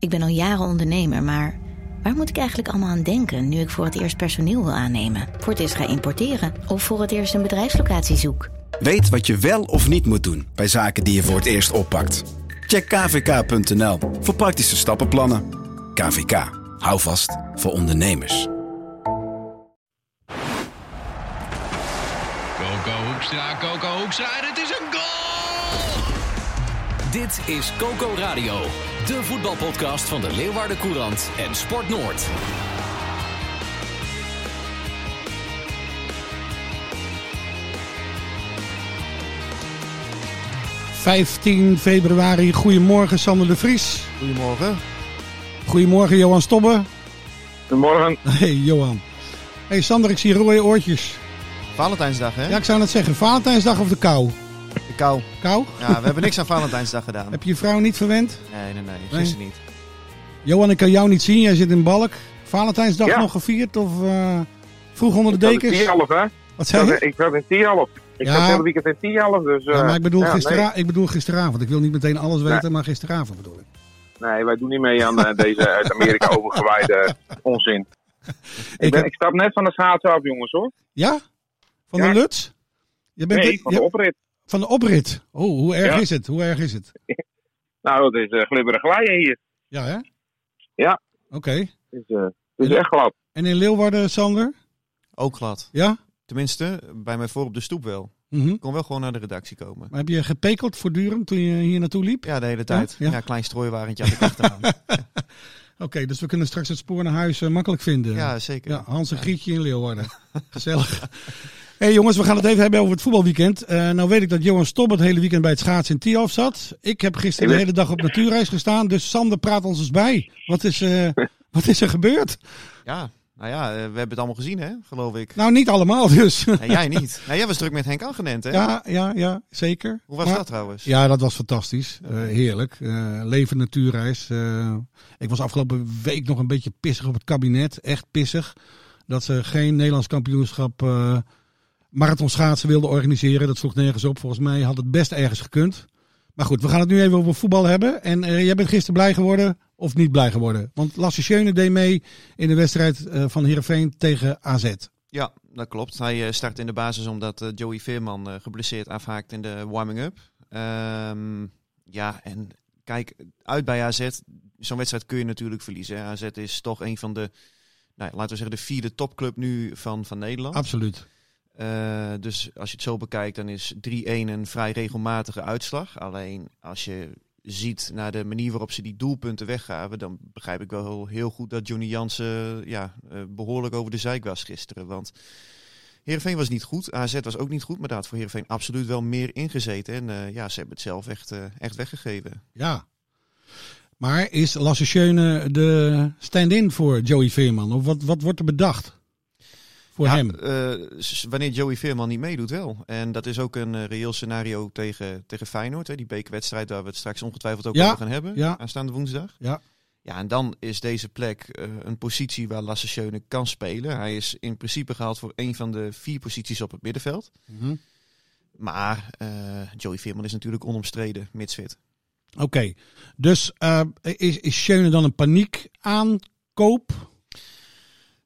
Ik ben al jaren ondernemer, maar waar moet ik eigenlijk allemaal aan denken nu ik voor het eerst personeel wil aannemen, voor het eerst ga importeren of voor het eerst een bedrijfslocatie zoek? Weet wat je wel of niet moet doen bij zaken die je voor het eerst oppakt. Check kvk.nl voor praktische stappenplannen. KVK, hou vast voor ondernemers. Coco Hoekstra, Coco Hoekstra het is een goal! Dit is Coco Radio, de voetbalpodcast van de Leeuwarden Courant en Sport Noord. ...15 februari. Goedemorgen, Sander de Vries. Goedemorgen. Goedemorgen, Johan Stobbe. Goedemorgen. Hey, Johan. Hey, Sander, ik zie rode oortjes. Valentijnsdag, hè? Ja, ik zou net zeggen, Valentijnsdag of de kou? Kou. Kou? Ja, we hebben niks aan Valentijnsdag gedaan. Heb je je vrouw niet verwend? Nee, nee, nee. Gisteren niet. Johan, ik kan jou niet zien. Jij zit in Balk. Valentijnsdag Ja. nog gevierd of eh, vroeg onder de Ik in dekens? Tialf, hè? Wat zei je? Ik zat in Tialf. Ik Ja. zat het hele weekend in Tialf, dus... Ja, eh, maar ik bedoel, ja, gistera- ik bedoel gisteravond. Ik wil niet meteen alles weten, maar gisteravond bedoel ik. Nee, nee, wij doen niet mee aan eh, deze uit Amerika overgewaaide onzin. Ik, Ik ben, heb- ik stap net van de schaatsen af, jongens, hoor. Ja? Van Ja. de Luts? Je bent Nee, van de oprit. Van de oprit. Oh, hoe erg Ja. is het? Hoe erg is het? Nou, het is eh glibberig glijden hier. Ja, hè? Ja. Oké. Het is, eh, het is echt glad. En in Leeuwarden, Sander? Ook glad. Ja? Tenminste, bij mij voor op de stoep wel. Mhm. Ik kon wel gewoon naar de redactie komen. Maar heb je gepekeld voortdurend toen je hier naartoe liep? Ja, de hele tijd. Ja? Ja, Ja. klein strooiwagentje had ik achteraan. Oké, dus we kunnen straks het spoor naar huis eh, makkelijk vinden. ja, zeker. Ja, Hans en Grietje in Leeuwarden. Gezellig. hey jongens, we gaan het even hebben over het voetbalweekend. Eh, nou weet ik dat Johan Stob het hele weekend bij het schaatsen in Tialf zat. Ik heb gisteren de hele dag op natuurreis gestaan. Dus Sander, praat ons eens bij. Wat is, eh, wat is er gebeurd? Ja, nou ja, eh, we hebben het allemaal gezien, hè, geloof ik. Nou, niet allemaal dus. Nee, jij niet. Nee, jij was druk met Henk Angenent, hè? ja, ja, ja, zeker. Hoe was Maar- dat trouwens? Ja, dat was fantastisch. Eh, heerlijk. Eh leven natuurreis. Ik was afgelopen week nog een beetje pissig op het kabinet. Echt pissig. Dat ze geen Nederlands kampioenschap marathon schaatsen wilden organiseren. Dat sloeg nergens op. Volgens mij had het best ergens gekund. Maar goed, we gaan het nu even over voetbal hebben. En jij bent gisteren blij geworden of niet blij geworden? Want Lasse Schöne deed mee in de wedstrijd eh, van Heerenveen tegen AZ. Ja, dat klopt. Hij eh, start in de basis omdat eh, Joey Veerman geblesseerd afhaakt in de warming-up. Ehm, ja, en kijk, uit bij AZ. Zo'n wedstrijd kun je natuurlijk verliezen. hè. AZ is toch een van de, nou, laten we zeggen, de vierde topclub nu van, van Nederland. Absoluut. Dus als je het zo bekijkt, dan is 3-1 een vrij regelmatige uitslag. Alleen als je ziet naar de manier waarop ze die doelpunten weggaven, dan begrijp ik wel heel, goed dat Johnny Jansen ja, eh, behoorlijk over de zijk was gisteren. Want Heerenveen was niet goed, AZ was ook niet goed, maar daar had voor Heerenveen absoluut wel meer ingezeten. En eh, ja, ze hebben het zelf echt, eh, echt weggegeven. Ja. Maar is Lasse de stand-in voor Joey Veerman? Of wat, wat wordt er bedacht voor Ja, hem? eh, wanneer Joey Veerman niet meedoet wel. En dat is ook een eh, reëel scenario tegen, tegen Feyenoord. Hè, die bekerwedstrijd waar we het straks ongetwijfeld ook over gaan hebben. ja. Aanstaande woensdag. Ja. Ja, en dan is deze plek eh, een positie waar Lasse Schöne kan spelen. Hij is in principe gehaald voor een van de vier posities op het middenveld. Mhm. Maar Joey Veerman is natuurlijk onomstreden, mits fit. Oké, dus is, is Schöne dan een paniek aankoop?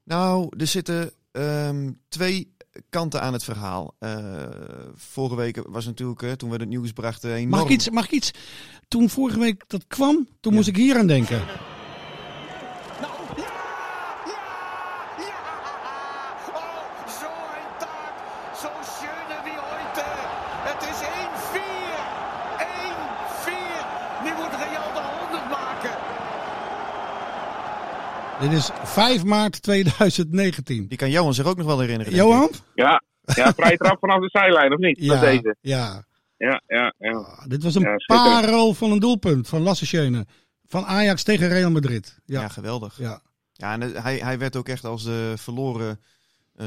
Nou, er zitten ehm, twee kanten aan het verhaal. Eh, vorige week was natuurlijk, eh, toen we het nieuws brachten, enorm... Mag ik, iets, mag ik iets? Toen vorige week dat kwam, toen moest ik hier aan denken. Oh, zo een taak. Zo schöne wie heute. Het is 1-4. 1-4. Nu moet Real de 100 maken. Dit is 5 maart 2019. Die kan Johan zich ook nog wel herinneren. Johan? Ja, ja vrije trap vanaf de zijlijn, of niet? Ja, deze. ja. Ja, ja, ja. Ah, dit was een Ja, parel van een doelpunt van Lasse Schöne. Van Ajax tegen Real Madrid. Ja, Ja, geweldig. ja. Ja, en eh, hij, hij werd ook echt als de verloren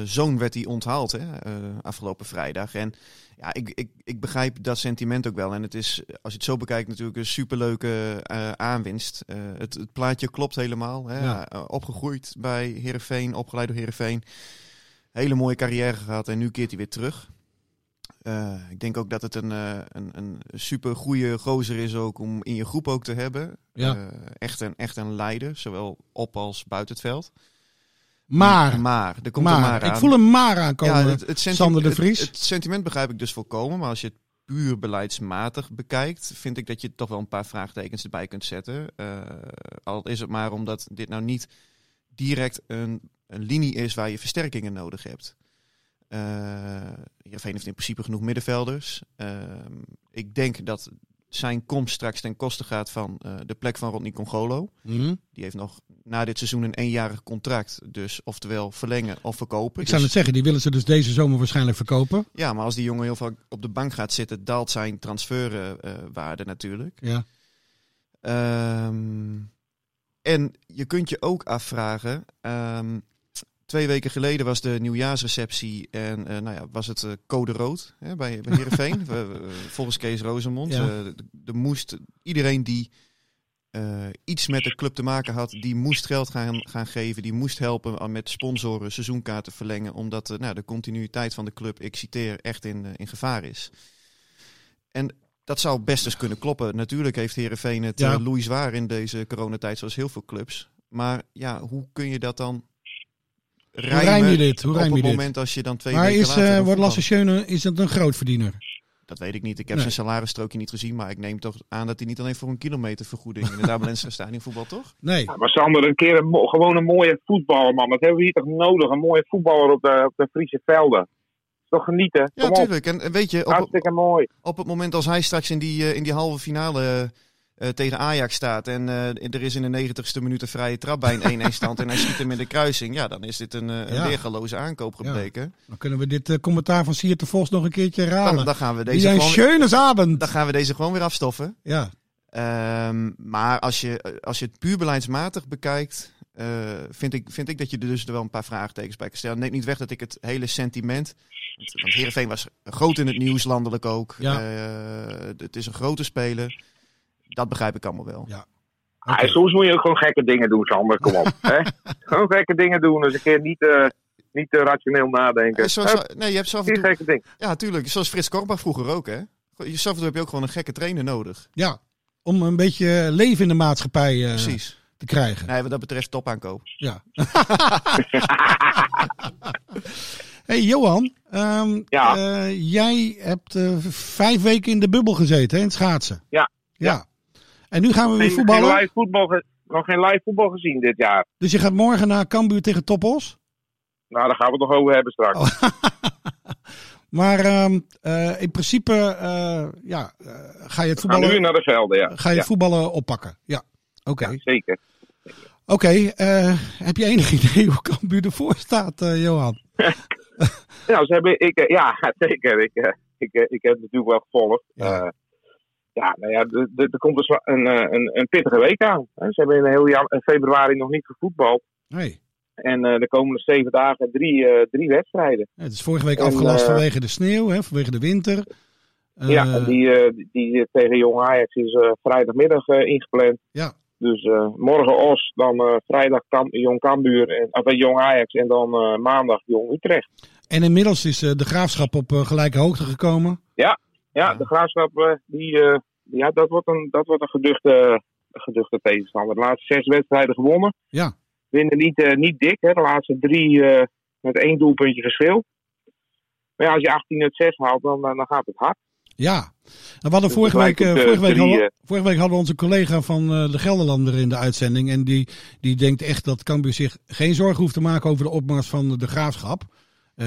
zoon werd hij onthaald hè, eh, afgelopen vrijdag. En ja, ik, ik, ik begrijp dat sentiment ook wel. En het is, als je het zo bekijkt, natuurlijk een superleuke eh aanwinst. Eh, het, het plaatje klopt helemaal. Hè. Ja. Eh, opgegroeid bij Herenveen, opgeleid door Herenveen. Hele mooie carrière gehad en nu keert hij weer terug. Eh, ik denk ook dat het een, eh, een, een super goede gozer is ook om in je groep ook te hebben. Ja. Eh, echt, een, echt een leider, zowel op als buiten het veld. Maar, maar er komt een maar, maar aan. ik voel een maar aankomen. ja, het, Sander de Vries. Het, sentiment begrijp ik dus volkomen, maar als je het puur beleidsmatig bekijkt, vind ik dat je toch wel een paar vraagtekens erbij kunt zetten. Eh, al is het maar omdat dit nou niet direct een, een linie is waar je versterkingen nodig hebt. Eh Heerenveen heeft in principe genoeg middenvelders. Ehm, ik denk dat zijn komst straks ten koste gaat van eh, de plek van Rodney Congolo. Mhm. Die heeft nog na dit seizoen een eenjarig contract. Dus oftewel verlengen of verkopen. Ik zou Dus- het zeggen, die willen ze dus deze zomer waarschijnlijk verkopen. ja, maar als die jongen heel vaak op de bank gaat zitten, daalt zijn transferwaarde natuurlijk. Ja. Ehm, en je kunt je ook afvragen. ehm, twee weken geleden was de nieuwjaarsreceptie en eh, nou ja, was het eh, code rood hè, bij, bij Heerenveen. We- volgens Kees Rozemond. Ja. Eh, d- er moest iedereen die iets met de club te maken had, die moest geld gaan, gaan geven. Die moest helpen met sponsoren seizoenkaarten verlengen. Omdat nou, de continuïteit van de club, ik citeer, echt in, in gevaar is. En dat zou best eens kunnen kloppen. Natuurlijk heeft Heerenveen het Ja. zwaar in deze coronatijd, zoals heel veel clubs. Maar ja, hoe kun je dat dan rijmen rijm je dit? Hoe op rijm het je dit? moment als je dan twee Maar weken is later eh wil wordt Lasse? Schöne is dat een grootverdiener? Dat weet ik niet. Ik heb Nee. zijn salarisstrookje niet gezien, maar ik neem toch aan dat hij niet alleen voor een kilometervergoeding in het Abelense stadion voetbal, toch? Nee. Ja, maar Sander, een keer een gewoon een mooie voetballer, man. Dat hebben we hier toch nodig? Een mooie voetballer op de, op de Friese velden. Is toch genieten? Ja, Kom op. tuurlijk. En en weet je, op, Hartstikke mooi. op het moment als hij straks in die, eh, in die halve finale eh, tegen Ajax staat en eh, er is in de negentigste minuut een vrije trap bij een 1-1 stand en hij schiet hem in de kruising, ja, dan is dit een, eh, een Ja. weergaloze aankoop gebleken. Dan kunnen we dit commentaar van Siert de Vos nog een keertje herhalen. dan, gaan we Die deze zijn gewoon, schönesabend. dan gaan we deze gewoon weer afstoffen. Ja. Ehm, maar als je, als je het puur beleidsmatig bekijkt, vind, ik, vind ik dat je er dus wel een paar vraagtekens bij kan stellen. Neemt niet weg dat ik het hele sentiment. Want, Heerenveen was groot in het nieuws, landelijk ook. Ja. Het is een grote speler. Dat begrijp ik allemaal wel. Ja. Ah, soms moet je ook gewoon gekke dingen doen, Sander. Kom op. hè? Gewoon gekke dingen doen. Dus een keer niet, eh, niet te rationeel nadenken. Eh, zoals, Hup, nee, je hebt zo toe, gekke dingen. ja, tuurlijk. Zoals Frits Korbach vroeger ook, hè. Toe heb je ook gewoon een gekke trainer nodig. ja. Om een beetje leven in de maatschappij eh, Precies. te krijgen. Nee, wat dat betreft topaankoop. Ja. hey Johan, ehm, Ja. eh, jij hebt eh, vijf weken in de bubbel gezeten hè, in het schaatsen. Ja. ja. En nu gaan we weer Geen, voetballen. geen live voetbal nog geen live voetbal gezien dit jaar. Dus je gaat morgen naar Cambuur tegen Topos. Nou, daar gaan we het nog over hebben straks. Oh. Maar ehm, eh, in principe eh, ja, eh, ga je het gaan nu voetballen, naar de velden, ja. ga je ja. het voetballen oppakken. Ja, oké. ja, zeker. Oké, heb je enig idee hoe Cambuur ervoor staat, Johan? Ja, ze hebben, ik, ja zeker. Ik, ik, ik heb het natuurlijk wel gevolgd. Ja. Ja, ja nou ja, er- komt dus een, eh, een, een pittige week aan. Ze hebben in heel jan- in februari nog niet gevoetbald. Nee. En eh, de komende zeven dagen drie, eh, drie wedstrijden. Het is vorige week En, afgelast vanwege de sneeuw, hè, vanwege de winter. Ja, en die, die, die tegen Jong Ajax is vrijdagmiddag ingepland. Ja. Dus morgen Os, dan vrijdag Kam, Jong Cambuur, en, of Jong Ajax en dan maandag Jong Utrecht. En inmiddels is de graafschap op gelijke hoogte gekomen. Ja, de graafschap, die, ja, dat wordt een, dat wordt een geduchte, geduchte tegenstander. De laatste zes wedstrijden gewonnen. Ja. Winnen niet, eh, niet dik, hè. de laatste drie eh, met één doelpuntje verschil. Maar ja, als je 18 uit 6 haalt, dan, eh, dan gaat het hard. Ja. En we hadden Dus vorige, week, vorige, week drie, hadden, vorige week hadden we onze collega van de Gelderlander in de uitzending. En die, die denkt echt dat Cambuur zich geen zorgen hoeft te maken over de opmars van de graafschap. Eh,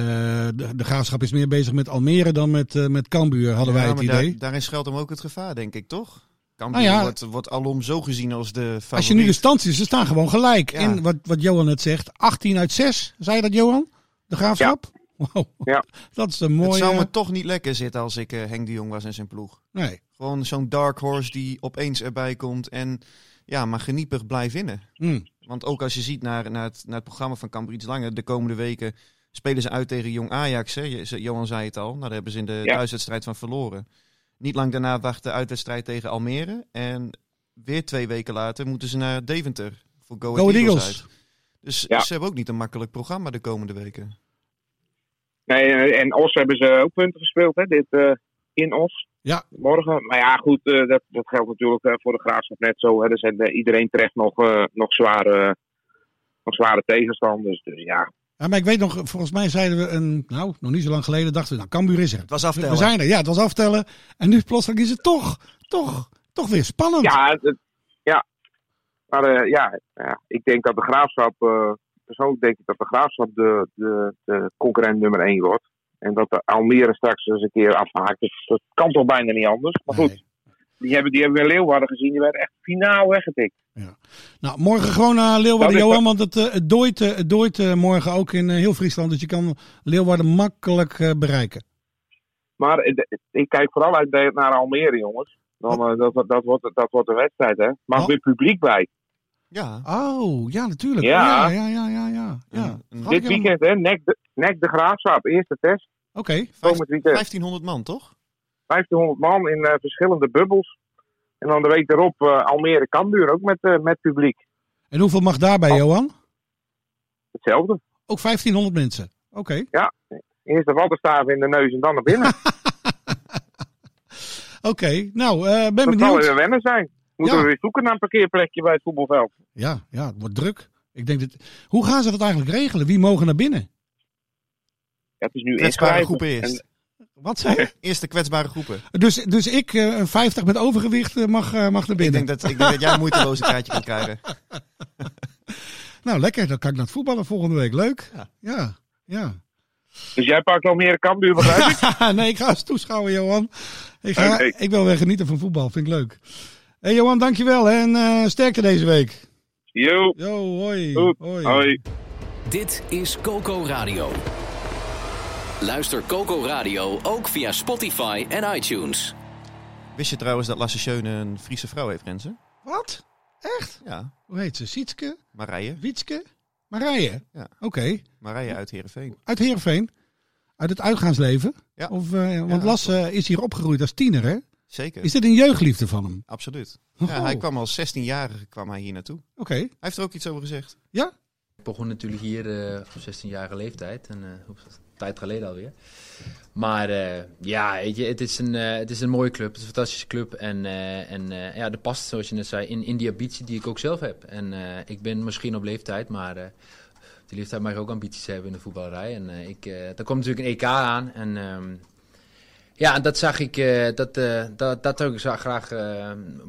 de, de graafschap is meer bezig met Almere dan met, eh, met Cambuur, hadden wij Ja, het maar daar- idee. daarin schuilt hem ook het gevaar, denk ik, toch? Cambuur Nou ja. wordt, wordt alom zo gezien als de favoriet. Als je nu de stand ziet, ze staan gewoon gelijk. Ja. En wat, wat Johan net zegt, 18 uit 6. Zei je dat, Johan? De graafschap? Wow. Ja. Dat is een Het mooie... zou me toch niet lekker zitten als ik eh, Henk de Jong was en zijn ploeg. Nee. Gewoon zo'n dark horse die opeens erbij komt en ja, maar geniepig blijft winnen. Mm. Want ook als je ziet naar, naar, het, naar het programma van Cambuur iets langer, de komende weken spelen ze uit tegen Jong Ajax. Hè? Johan zei het al, nou, daar hebben ze in de Ja. thuiswedstrijd van verloren. Niet lang daarna wacht de uitwedstrijd tegen Almere. En weer twee weken later moeten ze naar Deventer voor Go, Go Eagles, Eagles. uit. Dus Ja. ze hebben ook niet een makkelijk programma de komende weken. Nee, eh, en Os hebben ze ook punten gespeeld, hè? Dit, eh, in Os. Ja. Morgen. Maar ja, goed, eh, dat, dat geldt natuurlijk eh, voor de graafschap net zo. Hè. Er zijn iedereen terecht nog, eh, nog, zware, nog zware tegenstanders. Dus ja, Ja, maar ik weet nog, volgens mij zeiden we een, nou, nog niet zo lang geleden, dachten we, nou, Cambuur is er. Het was We, aftellen. we zijn er, ja, het was aftellen. En nu plotseling is het toch, toch, toch weer spannend. Ja, het- ja. maar eh, ja, ja, ik denk dat de graafschap, eh, persoonlijk denk ik dat de graafschap de, de, de concurrent nummer 1 wordt. En dat de Almere straks eens een keer afhaakt. Dat, dat kan toch bijna niet anders. Maar goed, Nee. Die hebben, die hebben we in Leeuwarden gezien. Die werden echt finaal weggetikt. Nou, morgen gewoon naar Leeuwarden, Dat Johan, want het, eh, het dooit, eh, het dooit eh, morgen ook in heel Friesland. Dus je kan Leeuwarden makkelijk bereiken. Maar ik kijk vooral uit naar Almere, jongens. Dan, eh, dat, dat, wordt, dat wordt een wedstrijd, hè. Mag Oh. weer publiek bij. Ja. Oh, ja, natuurlijk. Ja. ja, ja, ja, ja. ja, ja. Ja, Dit weekend, hè. Nek de, nek de Graafschap. Eerste test. Oké, Komend weekend. 1500 man, toch? 1500 man in eh, verschillende bubbels. En dan de week erop eh, Almere Cambuur ook met, eh, met publiek. en hoeveel mag daarbij, Oh. Johan? Hetzelfde. Ook 1500 mensen. Oké. Eerst de wattenstaven in de neus en dan naar binnen. Oké, nou, eh, ben dat zal benieuwd. weer wennen zijn. Moeten Ja. we weer zoeken naar een parkeerplekje bij het voetbalveld. Ja, ja, het wordt druk. Ik denk dat... Hoe gaan ze dat eigenlijk regelen? Wie mogen naar binnen? Ja, het is nu inschrijven. groepen eerst. En- Wat zei je? Eerste kwetsbare groepen. Dus, dus ik, eh, een 50 met overgewicht, eh, mag, eh, mag naar Ik binnen. denk, dat, ik denk dat jij een moeiteloze kaartje kan krijgen. Nou, lekker. Dan kan ik naar het voetballen volgende week. Leuk. Ja. Ja, ja. Dus jij pakt Almere Cambuur, begrijp ik? nee, ik ga eens toeschouwen, Johan. Ik, ga, ik wil weer genieten van voetbal. Vind ik leuk. hey, Johan, dankjewel. hè, En eh, sterkte deze week. Yo, Yo, hoi. goed. hoi. Hoi. Dit is Coco Radio. Luister Coco Radio ook via Spotify en iTunes. Wist je trouwens dat Lasse Schöne een Friese vrouw heeft, Renze? Wat? Echt? Ja, Hoe heet ze? Sietske? Marije. Wietske? Marije? Ja. Oké. Marije uit Heerenveen. Uit Heerenveen? Uit het uitgaansleven? Ja. Of, eh, want Ja. Lasse is hier opgegroeid als tiener, hè? Zeker. Is dit een jeugdliefde van hem? Absoluut. Oh. Ja, hij kwam als 16-jarige kwam hij hier naartoe. Oké. Hij heeft er ook iets over gezegd. Ja? Ik begon natuurlijk hier eh, op 16-jarige leeftijd. En, eh, een tijd geleden alweer. Maar eh, ja, weet je, het, is een, eh, het is een mooie club. Het is een fantastische club. En, eh, en ja, dat past, zoals je net zei, in, in die ambitie die ik ook zelf heb. En ik ben misschien op leeftijd, maar die leeftijd mag ook ambities hebben in de voetballerij. En ik, er komt natuurlijk een EK aan. En ehm, ja, dat zag ik, dat, dat, dat zou ik graag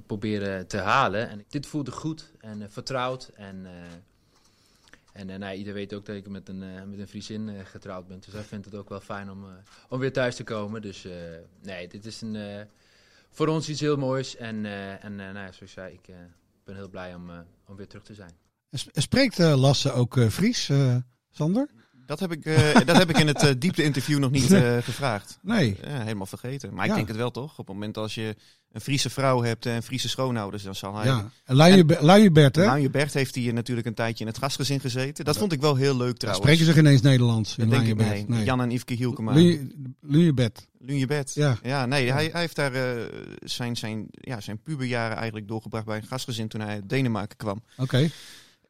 proberen te halen. En dit voelde goed en vertrouwd. En, en eh, nou, iedereen weet ook dat ik met een, eh, met een Friesin eh, getrouwd ben. Dus hij vindt het ook wel fijn om, om weer thuis te komen. Dus nee, dit is een, voor ons iets heel moois. En, en nou, zoals ik zei, ik ben heel blij om, om weer terug te zijn. Spreekt Lasse ook Fries, Sander? Dat heb ik, eh, dat heb ik in het eh, diepte-interview nog niet eh, gevraagd. Nee. Ja, helemaal vergeten. Maar ik Ja. denk het wel toch? Op het moment als je een Friese vrouw hebt en Friese schoonouders, dan zal hij... Ja. En Luiebert, hè? Lanje Bert heeft hier natuurlijk een tijdje in het gastgezin gezeten. Dat vond ik wel heel leuk trouwens. Spreken ze geen eens Nederlands in Dat denk ik Luiebert? nee. Jan en Yveske Hielkema. Luiebert. Lunjebed. Ja. Ja, nee, hij, hij heeft daar zijn, zijn, ja, zijn puberjaren eigenlijk doorgebracht bij een gastgezin toen hij uit Denemarken kwam. Oké.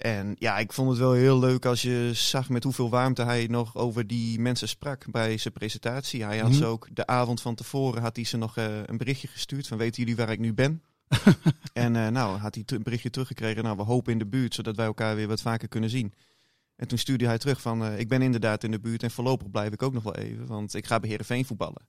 En ja, ik vond het wel heel leuk als je zag met hoeveel warmte hij nog over die mensen sprak bij zijn presentatie. Hij had Mhm. ze ook de avond van tevoren had hij ze nog eh, een berichtje gestuurd van weten jullie waar ik nu ben? en eh, nou had hij een berichtje teruggekregen, nou we hopen in de buurt zodat wij elkaar weer wat vaker kunnen zien. En toen stuurde hij terug van eh, ik ben inderdaad in de buurt en voorlopig blijf ik ook nog wel even, want ik ga bij Heerenveen voetballen.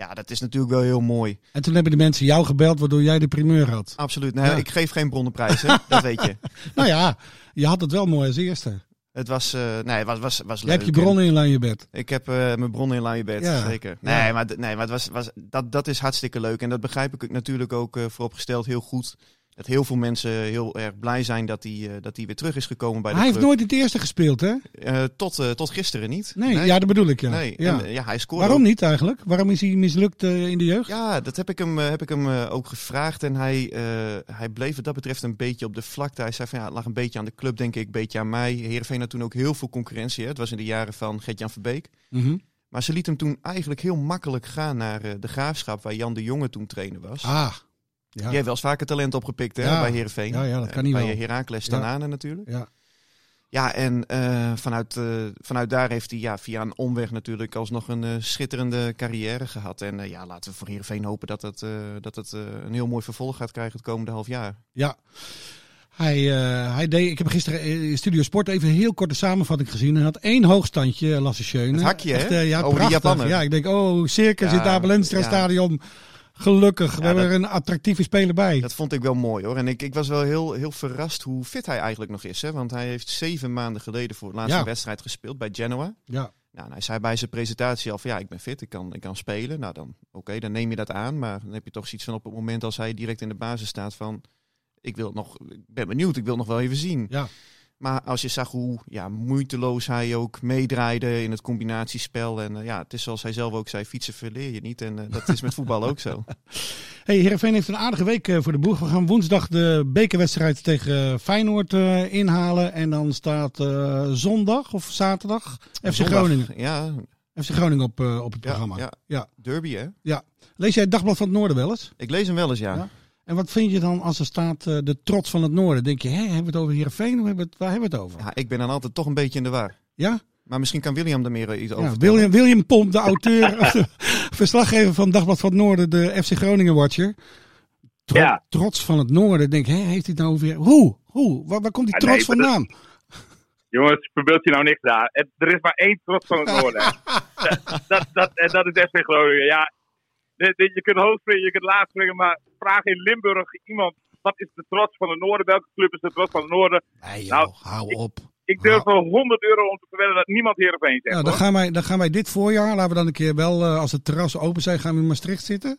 Ja, dat is natuurlijk wel heel mooi. En toen hebben de mensen jou gebeld, waardoor jij de primeur had. Absoluut. Nou, Ja. Ik geef geen bronnenprijs, hè? dat weet je. Nou ja, je had het wel mooi als eerste. Het was, eh, nee, het was, was, was Je leuk. hebt je bronnen in Luiebert. Ik heb eh, mijn bronnen in Luiebed, Ja. zeker. Ja. Nee, maar, nee, maar het was, was, dat, dat is hartstikke leuk. En dat begrijp ik natuurlijk ook eh, vooropgesteld heel goed. Dat heel veel mensen heel erg blij zijn dat hij, eh, dat hij weer terug is gekomen bij de Hij heeft nooit het eerste gespeeld, hè? Eh, tot, eh, tot gisteren niet. Nee, ja, dat bedoel ik, ja. Nee, ja. En, ja hij scoorde Waarom ook. niet eigenlijk? Waarom is hij mislukt in de jeugd? Ja, dat heb ik hem, heb ik hem ook gevraagd. En hij, hij bleef wat dat betreft een beetje op de vlakte. Hij zei van ja, het lag een beetje aan de club, denk ik, een beetje aan mij. Heerenveen had toen ook heel veel concurrentie. Hè. Het was in de jaren van Gert-Jan Verbeek. Mhm. Maar ze liet hem toen eigenlijk heel makkelijk gaan naar de Graafschap, waar Jan de Jonge toen trainer was. Ah, ja. Jij hebt wel eens vaker talent opgepikt hè, Ja. bij Heerenveen. Ja, ja, dat Eh, kan niet Bij wel. Heracles. Tanane natuurlijk. ja. Ja, en eh, vanuit, eh, vanuit daar heeft hij ja, via een omweg natuurlijk alsnog een eh, schitterende carrière gehad. En ja, laten we voor Heerenveen hopen dat het, dat het een heel mooi vervolg gaat krijgen het komende half jaar. Ja. Hij, eh, hij deed, ik heb gisteren in Studio Sport even een heel korte samenvatting gezien. Hij had één hoogstandje, Lasse Schöne. Het hakje, Echt, hè? eh, ja, Over. Japaner. Ja, ik denk, oh, circus Ja, in het Abelenstra ja. stadion. Gelukkig, we Ja, hebben er een attractieve speler bij. Dat vond ik wel mooi hoor. En ik, ik was wel heel, heel verrast hoe fit hij eigenlijk nog is. Hè? Want hij heeft zeven maanden geleden voor de laatste Ja. wedstrijd gespeeld bij Genoa. Ja, Nou, hij zei bij zijn presentatie al van ja, ik ben fit, ik kan, ik kan spelen. Nou, dan oké, dan neem je dat aan. Maar dan heb je toch zoiets van op het moment als hij direct in de basis staat van... Ik wil nog, ik ben benieuwd, ik wil nog wel even zien. ja. Maar als je zag hoe ja, moeiteloos hij ook meedraaide in het combinatiespel. En eh, ja, het is zoals hij zelf ook zei, fietsen verleer je niet. En eh, dat is met voetbal ook zo. Hey, Heerenveen heeft een aardige week eh, voor de boeg. We gaan woensdag de bekerwedstrijd tegen Feyenoord inhalen. En dan staat zondag of zaterdag FC Zondag, Groningen. Ja, FC Groningen op, op het ja, programma. ja. Ja. derby hè. Lees jij het Dagblad van het Noorden wel eens? Ik lees hem wel eens, ja. Ja. En wat vind je dan als er staat eh, de trots van het Noorden? Denk je, hè, hebben we het over Heerenveen of hebben we het, waar hebben we het over? Ja, ik ben dan altijd toch een beetje in de war. Ja? Maar misschien kan William er meer eh, iets over ja. William, William Pomp, de auteur, de verslaggever van Dagblad van het Noorden, de FC Groningen Watcher. Tro- Ja. Trots van het Noorden. Denk, hè, heeft hij het nou weer? Hoe? Hoe? Waar, waar komt die nee, trots dat- vandaan? Jongens, verbeeld je nou niks daar. Het, er is maar één trots van het noorden. dat, dat, dat, en dat is FC Groningen. Ja, je kunt hoog springen, je kunt laag springen, maar vraag in Limburg iemand, wat is de trots van het noorden? Welke club is de trots van het noorden? Nee, joh, Nou, hou op. Ik durf wel 100 euro om te verwedden dat niemand Heerenveen zegt. Ja, dan hoor. gaan, wij, dan gaan wij dit voorjaar, laten we dan een keer wel, eh, als de terrassen open zijn, gaan we in Maastricht zitten.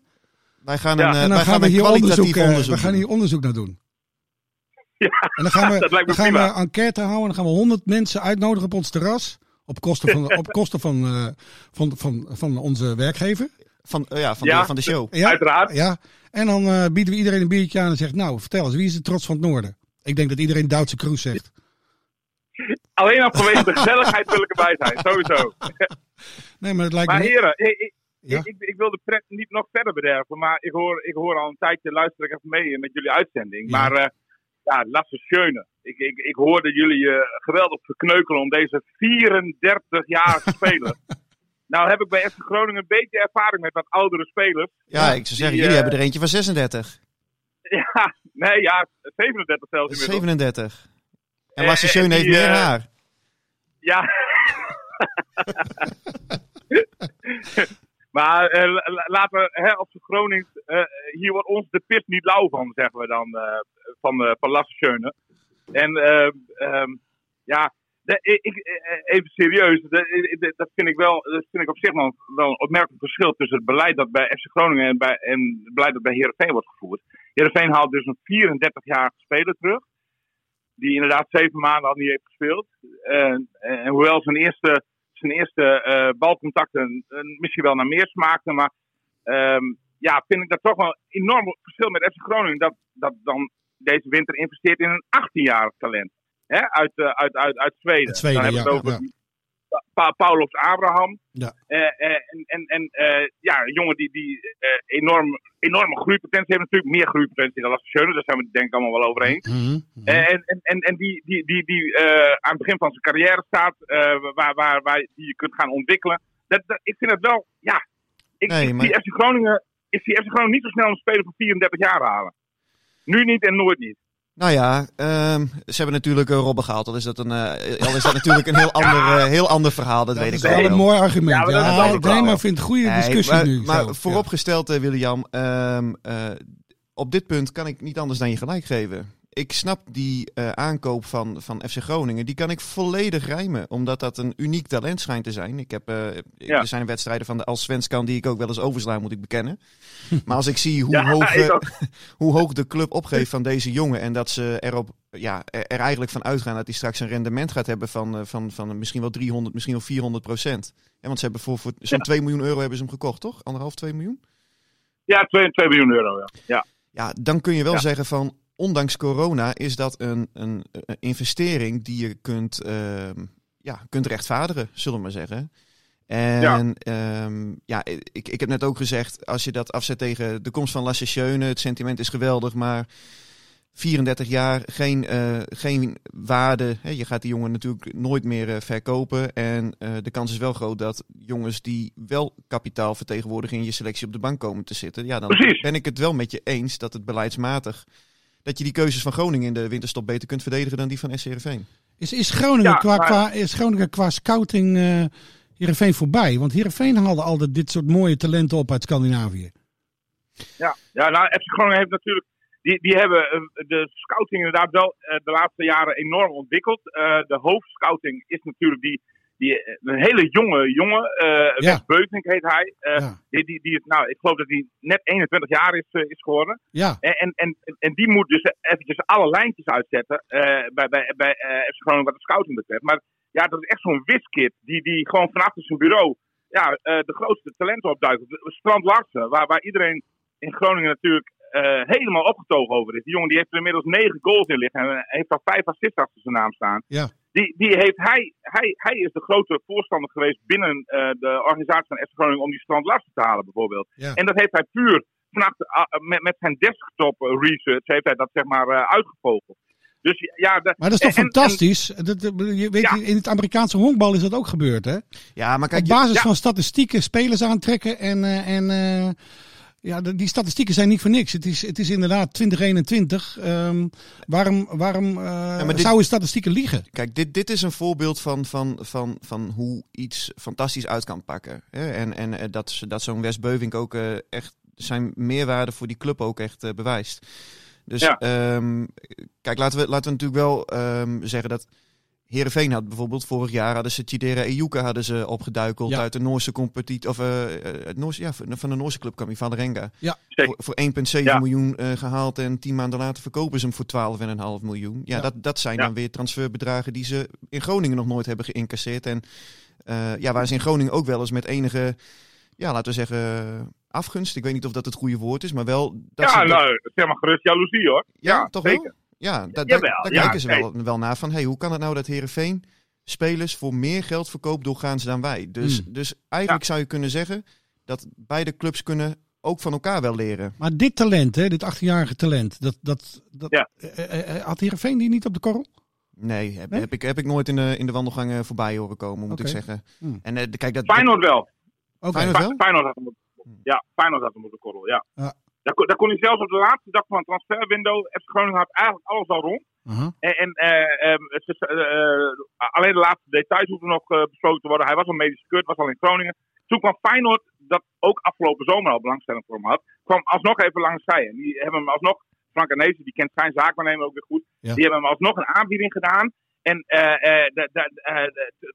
Wij gaan Ja, een, eh, En dan wij gaan we een hier kwalitatief onderzoek, eh, onderzoek we gaan hier onderzoek naar doen. Ja, En dan gaan we, dat lijkt me dan gaan prima. we enquête houden en dan gaan we 100 mensen uitnodigen op ons terras. Op kosten van, op kosten van, eh, van, van, van onze werkgever. Van, eh, ja, van, Ja. De, van de show. Ja, Uiteraard. Ja. En dan eh, bieden we iedereen een biertje aan en zegt, nou vertel eens, wie is de trots van het noorden? Ik denk dat iedereen Duitse Kroes zegt. Alleen al vanwege de gezelligheid wil ik erbij zijn, sowieso. Nee, maar het lijkt Maar me... heren, ik, ik, Ja. ik, ik, ik wil de pret niet nog verder bederven, maar ik hoor, ik hoor al een tijdje, luister ik even mee met jullie uitzending. Ja. Maar eh, ja, Lasse Schöne. Ik, ik, ik hoorde jullie eh, geweldig verkneukelen om deze 34-jarige speler. Nou heb ik bij FC Groningen een beetje ervaring met wat oudere spelers. Ja, ik zou zeggen, Die, jullie eh, hebben er eentje van 36. Ja, nee, ja, 37 zelfs inmiddels. 37. En Eh, Lasse heeft meer eh, haar. Ja. maar eh, la- la- laten we hè, op de Gronings, eh, hier wordt ons de pis niet lauw van, zeggen we dan, eh, van, van Lasse Schöne. En ehm, ja, ik, eh, even serieus, dat vind ik wel, dat vind ik op zich wel, wel een opmerkelijk verschil tussen het beleid dat bij FC Groningen en, bij, en het beleid dat bij Heerenveen wordt gevoerd. Heerenveen haalt dus een 34-jarige speler terug die inderdaad zeven maanden al niet heeft gespeeld. En, en hoewel zijn eerste, zijn eerste eh, balcontacten eh, misschien wel naar meer smaakten, maar ehm, ja, vind ik dat toch wel een enorm verschil met FC Groningen. Dat, dat dan deze winter investeert in een 18-jarig talent. Hè? Uit, eh, uit, uit, uit Zweden. Uit Zweden, Dan hebben we ja, het over. Pa- Paulos Abraham. Ja. Eh, eh, en en, en ja, een jongen die, die enorm, enorme groeipotentie heeft natuurlijk. Meer groeipotentie dan Schöne, daar zijn we het denk ik allemaal wel over eens. Mhm, mhm. En, en, en, en die, die, die, die aan het begin van zijn carrière staat, waar, waar, waar die je kunt gaan ontwikkelen. Dat, dat, ik vind het wel, ja. Ik, Nee, ik maar- zie FC Groningen, ik zie FC Groningen niet zo snel een speler van 34 jaar halen. Nu niet en nooit niet. Nou ja, ehm, ze hebben natuurlijk uh, Robben gehaald. Al is dat, een, eh, al is dat natuurlijk een heel, ander, eh, heel ander verhaal, dat, dat weet is ik wel wel. een mooi argument. Ja, Ja, maar dat is een nee, maar ik vind een goede Nee, discussie maar, nu. Maar zo. vooropgesteld, eh, William, ehm, eh, op dit punt kan ik niet anders dan je gelijk geven. Ik snap die eh, aankoop van, van FC Groningen, die kan ik volledig rijmen. Omdat dat een uniek talent schijnt te zijn. Ik heb, eh, Ja. Er zijn wedstrijden van de als Svenskan die ik ook wel eens oversla, moet ik bekennen. Maar als ik zie hoe, Ja, hoog, ik eh, hoe hoog de club opgeeft van deze jongen. En dat ze erop, ja, er, er eigenlijk van uitgaan dat hij straks een rendement gaat hebben van, van, van misschien wel 300, misschien wel 400 procent. Ja, want ze hebben voor, voor zo'n 2 miljoen euro hebben ze hem gekocht, toch? Anderhalf, 2 miljoen? Ja, 2, 2 miljoen euro. Ja. ja. Ja, dan kun je wel Ja. zeggen van, ondanks corona is dat een, een, een investering die je kunt, ehm, ja, kunt rechtvaardigen, zullen we maar zeggen. En ja. ja, ik, ik heb net ook gezegd, als je dat afzet tegen de komst van Schöne, het sentiment is geweldig, maar 34 jaar, geen, eh, geen waarde. Hè, je gaat die jongen natuurlijk nooit meer eh, verkopen. En eh, de kans is wel groot dat jongens die wel kapitaal vertegenwoordigen in je selectie op de bank komen te zitten. Ja, dan Precies. ben ik het wel met je eens dat het beleidsmatig. Dat je die keuzes van Groningen in de winterstop beter kunt verdedigen dan die van SC Heerenveen. Is, is, Groningen Ja, qua, maar- qua, is Groningen qua scouting eh Heerenveen voorbij? Want Heerenveen haalde altijd dit soort mooie talenten op uit Scandinavië. Ja, ja nou, FC Groningen heeft natuurlijk. Die, die hebben eh, de scouting inderdaad wel eh, de laatste jaren enorm ontwikkeld. Eh, de hoofdscouting is natuurlijk die, die, eh, een hele jonge jongen. Beutink heet hij. Eh, Ja. die, die, die is, nou, ik geloof dat hij net 21 jaar is, is geworden. Ja, En, en, en, en die moet dus eventjes alle lijntjes uitzetten bij, bij, bij FC Groningen wat de scouting betreft. Maar ja, dat is echt zo'n wiskit die, die gewoon vanaf zijn bureau ja, de grootste talenten opduikt. Strand Larsen, waar, waar iedereen in Groningen natuurlijk eh, helemaal opgetogen over is. Die jongen die heeft er inmiddels negen goals in liggen en heeft al vijf assists achter zijn naam staan. ja. Die, die heeft hij, hij, hij is de grote voorstander geweest binnen eh, de organisatie van FC Groningen om die Strand Larsen te halen bijvoorbeeld. Ja. En dat heeft hij puur vanaf de- ah, met, met zijn desktop eh, research heeft hij dat zeg maar eh, uitgevogeld. Dus ja, de- Maar dat is toch en- fantastisch? Dat, dat- je weet, Ja. In het Amerikaanse honkbal is dat ook gebeurd, hè? Ja, maar kijk, Op basis ja. van statistieken spelers aantrekken en... eh, en eh, ja, de- die statistieken zijn niet voor niks. Het is, het is inderdaad 2021. Ehm, waarom waarom eh, maar dit- zouden statistieken liegen? Kijk, dit, dit is een voorbeeld van, van, van, van hoe iets fantastisch uit kan pakken. Hè? En, en eh, dat, ze- dat zo'n Wes Beuvink ook eh, echt zijn meerwaarde voor die club ook echt eh, bewijst. Dus Ja. ehm, kijk, laten we, laten we natuurlijk wel ehm, zeggen dat Heerenveen had bijvoorbeeld vorig jaar hadden ze Chidera Ejuka hadden ze opgeduikeld Ja. uit de Noorse competitie of eh, eh, het Noorse, ja, van de Noorse club kwam hij van Renga. Ja. Voor, voor 1,7 Ja. miljoen eh, gehaald en tien maanden later verkopen ze hem voor 12,5 miljoen. Ja, Ja. Dat, dat zijn Ja. dan weer transferbedragen die ze in Groningen nog nooit hebben geïncasseerd. En eh, ja, waar ze in Groningen ook wel eens met enige, ja, laten we zeggen, afgunst. Ik weet niet of dat het goede woord is, maar wel. Dat ja, ze, nou, zeg maar gerust jaloezie hoor. ja, toch zeker. wel? Ja, da- da- Jawel, daar ja, kijken ze wel, hey. wel naar van, hey, hoe kan het nou dat Herenveen spelers voor meer geld verkoopt doorgaans dan wij? Dus, Hmm. dus eigenlijk zou je kunnen zeggen dat beide clubs kunnen ook van elkaar wel leren. Maar dit talent, hè, dit 18-jarige talent, dat, dat, dat, Ja. eh, eh, eh, had Heerenveen die niet op de korrel? Nee, heb, Nee? heb, ik, heb ik nooit in de, in de wandelgangen voorbij horen komen, moet ik zeggen. Hmm. En eh, kijk, dat, Feyenoord wel. Oké. Feyenoord wel? Fe- Feyenoord had hem op, ja, Feyenoord had hem op de korrel, ja. Ja. Daar, kon- daar kon hij zelfs op de laatste dag van het transferwindow. FC Groningen had eigenlijk alles al rond. Aha. En, en eh, ehm, het is, eh, eh, alleen de laatste details hoeven nog besproken te worden. Hij was al medisch gekeurd, was al in Groningen. Toen kwam Feyenoord, dat ook afgelopen zomer al belangstelling voor hem had, kwam alsnog even langs zij. En die hebben hem alsnog, Frank Arnezen, die kent zijn zaakwaarnemer ook weer goed, Ja. die hebben hem alsnog een aanbieding gedaan. En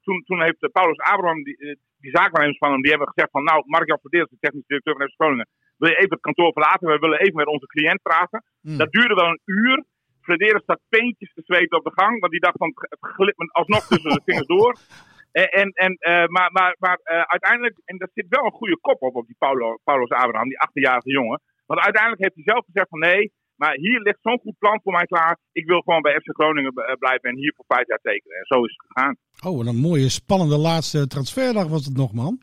toen, toen heeft Paulus Abraham, die, die zaakwaarnemers van hem, die hebben gezegd van, nou, Mark-Jan Verdeers, de technisch directeur van FC Groningen, wil je even het kantoor verlaten? We willen even met onze cliënt praten. Hmm. Dat duurde wel een uur. Frederis staat peentjes te zweten op de gang. Want die dacht van het glipt me alsnog tussen de vingers door. En, en, en, eh, maar maar, maar eh, uiteindelijk, en daar zit wel een goede kop op, op die Paulo, Paulus Abraham, die 18-jarige jongen. Want uiteindelijk heeft hij zelf gezegd van nee, maar hier ligt zo'n goed plan voor mij klaar. Ik wil gewoon bij FC Groningen eh, blijven en hier voor vijf jaar tekenen. En zo is het gegaan. Oh, wat een mooie, spannende laatste transferdag was het nog, man.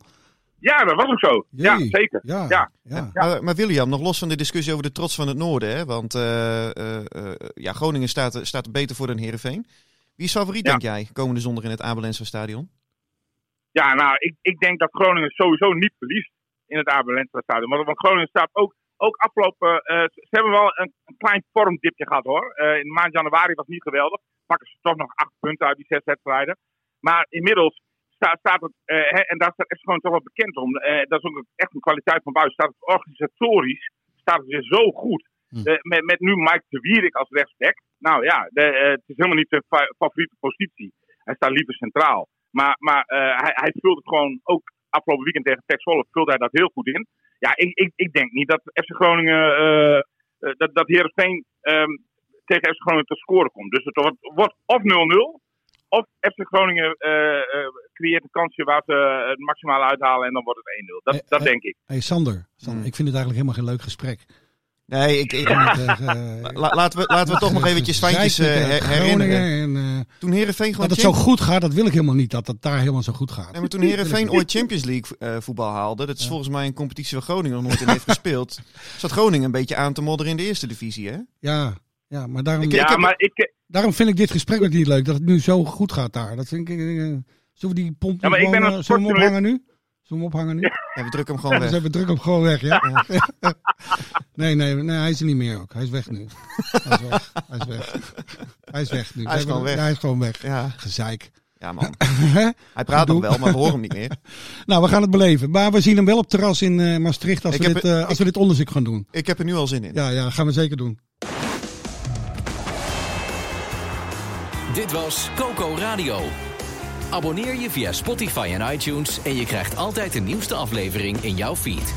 Ja, dat was ook zo. Ja, zeker. Ja, Ja. ja. Maar, maar William, nog los van de discussie over de trots van het noorden. Hè? Want eh, eh, eh, ja, Groningen staat, staat er beter voor dan Heerenveen. Wie is favoriet, Ja. denk jij, komende zondag in het Abelense stadion? Ja, nou, ik, ik denk dat Groningen sowieso niet verliest in het Abel Lenstra stadion. Want, want Groningen staat ook, ook afgelopen... eh, ze hebben wel een, een klein vormdipje gehad hoor. Eh, in de maand januari was het niet geweldig. Pakken ze toch nog acht punten uit die zes wedstrijden. Maar inmiddels staat, staat het, eh, hè, en daar staat echt gewoon toch wel bekend om. eh, dat is ook echt een kwaliteit van buiten. Staat het organisatorisch, staat het weer zo goed. Hm. Eh, met, met nu Mike de Wierik als rechtsback. Nou ja, de, het is helemaal niet zijn fa- favoriete positie. Hij staat liever centraal. Maar, maar hij, hij vult het gewoon ook afgelopen weekend tegen Pek Zwolle vulde hij dat heel goed in. Ja, ik, ik, ik denk niet dat FC Groningen, dat, dat Heerenveen ehm, tegen FC Groningen te scoren komt. Dus het wordt, wordt of 0-0, of FC Groningen eh, eh, creëert een kansje waar ze het maximale uithalen en dan wordt het 1-0. Dat, dat denk ik. Hey Sander, Sander, Hmm. ik vind het eigenlijk helemaal geen leuk gesprek. Nee, ik, ik, Ik moet, eh, la- laten, we, laten we toch nog eventjes eh, her- eh, herinneren. En, Toen Heerenveen gewoon dat het zo goed gaat, dat wil ik helemaal niet. Dat het daar helemaal zo goed gaat. Nee, maar toen Heerenveen ooit Champions League eh, voetbal haalde, dat is volgens mij een competitie waar Groningen nog nooit in heeft gespeeld, zat Groningen een beetje aan te modderen in de eerste divisie, hè? Ja, Ja, maar daarom, Ik- Ja, heb- maar ik, daarom vind ik dit gesprek ook niet leuk. Dat het nu zo goed gaat daar. Dat vind ik... eh, zullen we die pomp Ja, maar nu ik ben gewoon, eh, zullen we hem ophangen nu? Zullen we hem ophangen nu? Ja, we drukken hem gewoon Dus weg. we druk hem gewoon weg, ja? nee, nee, nee, hij is er niet meer ook. Hij is weg nu. Hij is weg. Hij is weg. Hij is weg nu. Hij is gewoon weg. Ja, hij is gewoon weg. Ja, Gezeik. ja man. Hij praat nog wel, maar we horen hem niet meer. nou, we gaan het beleven. Maar we zien hem wel op terras in eh, Maastricht als, Ik we dit, eh, als we dit onderzoek gaan doen. Ik heb er nu al zin in. Ja, ja, gaan we zeker doen. Dit was Coco Radio. Abonneer je via Spotify en iTunes en je krijgt altijd de nieuwste aflevering in jouw feed.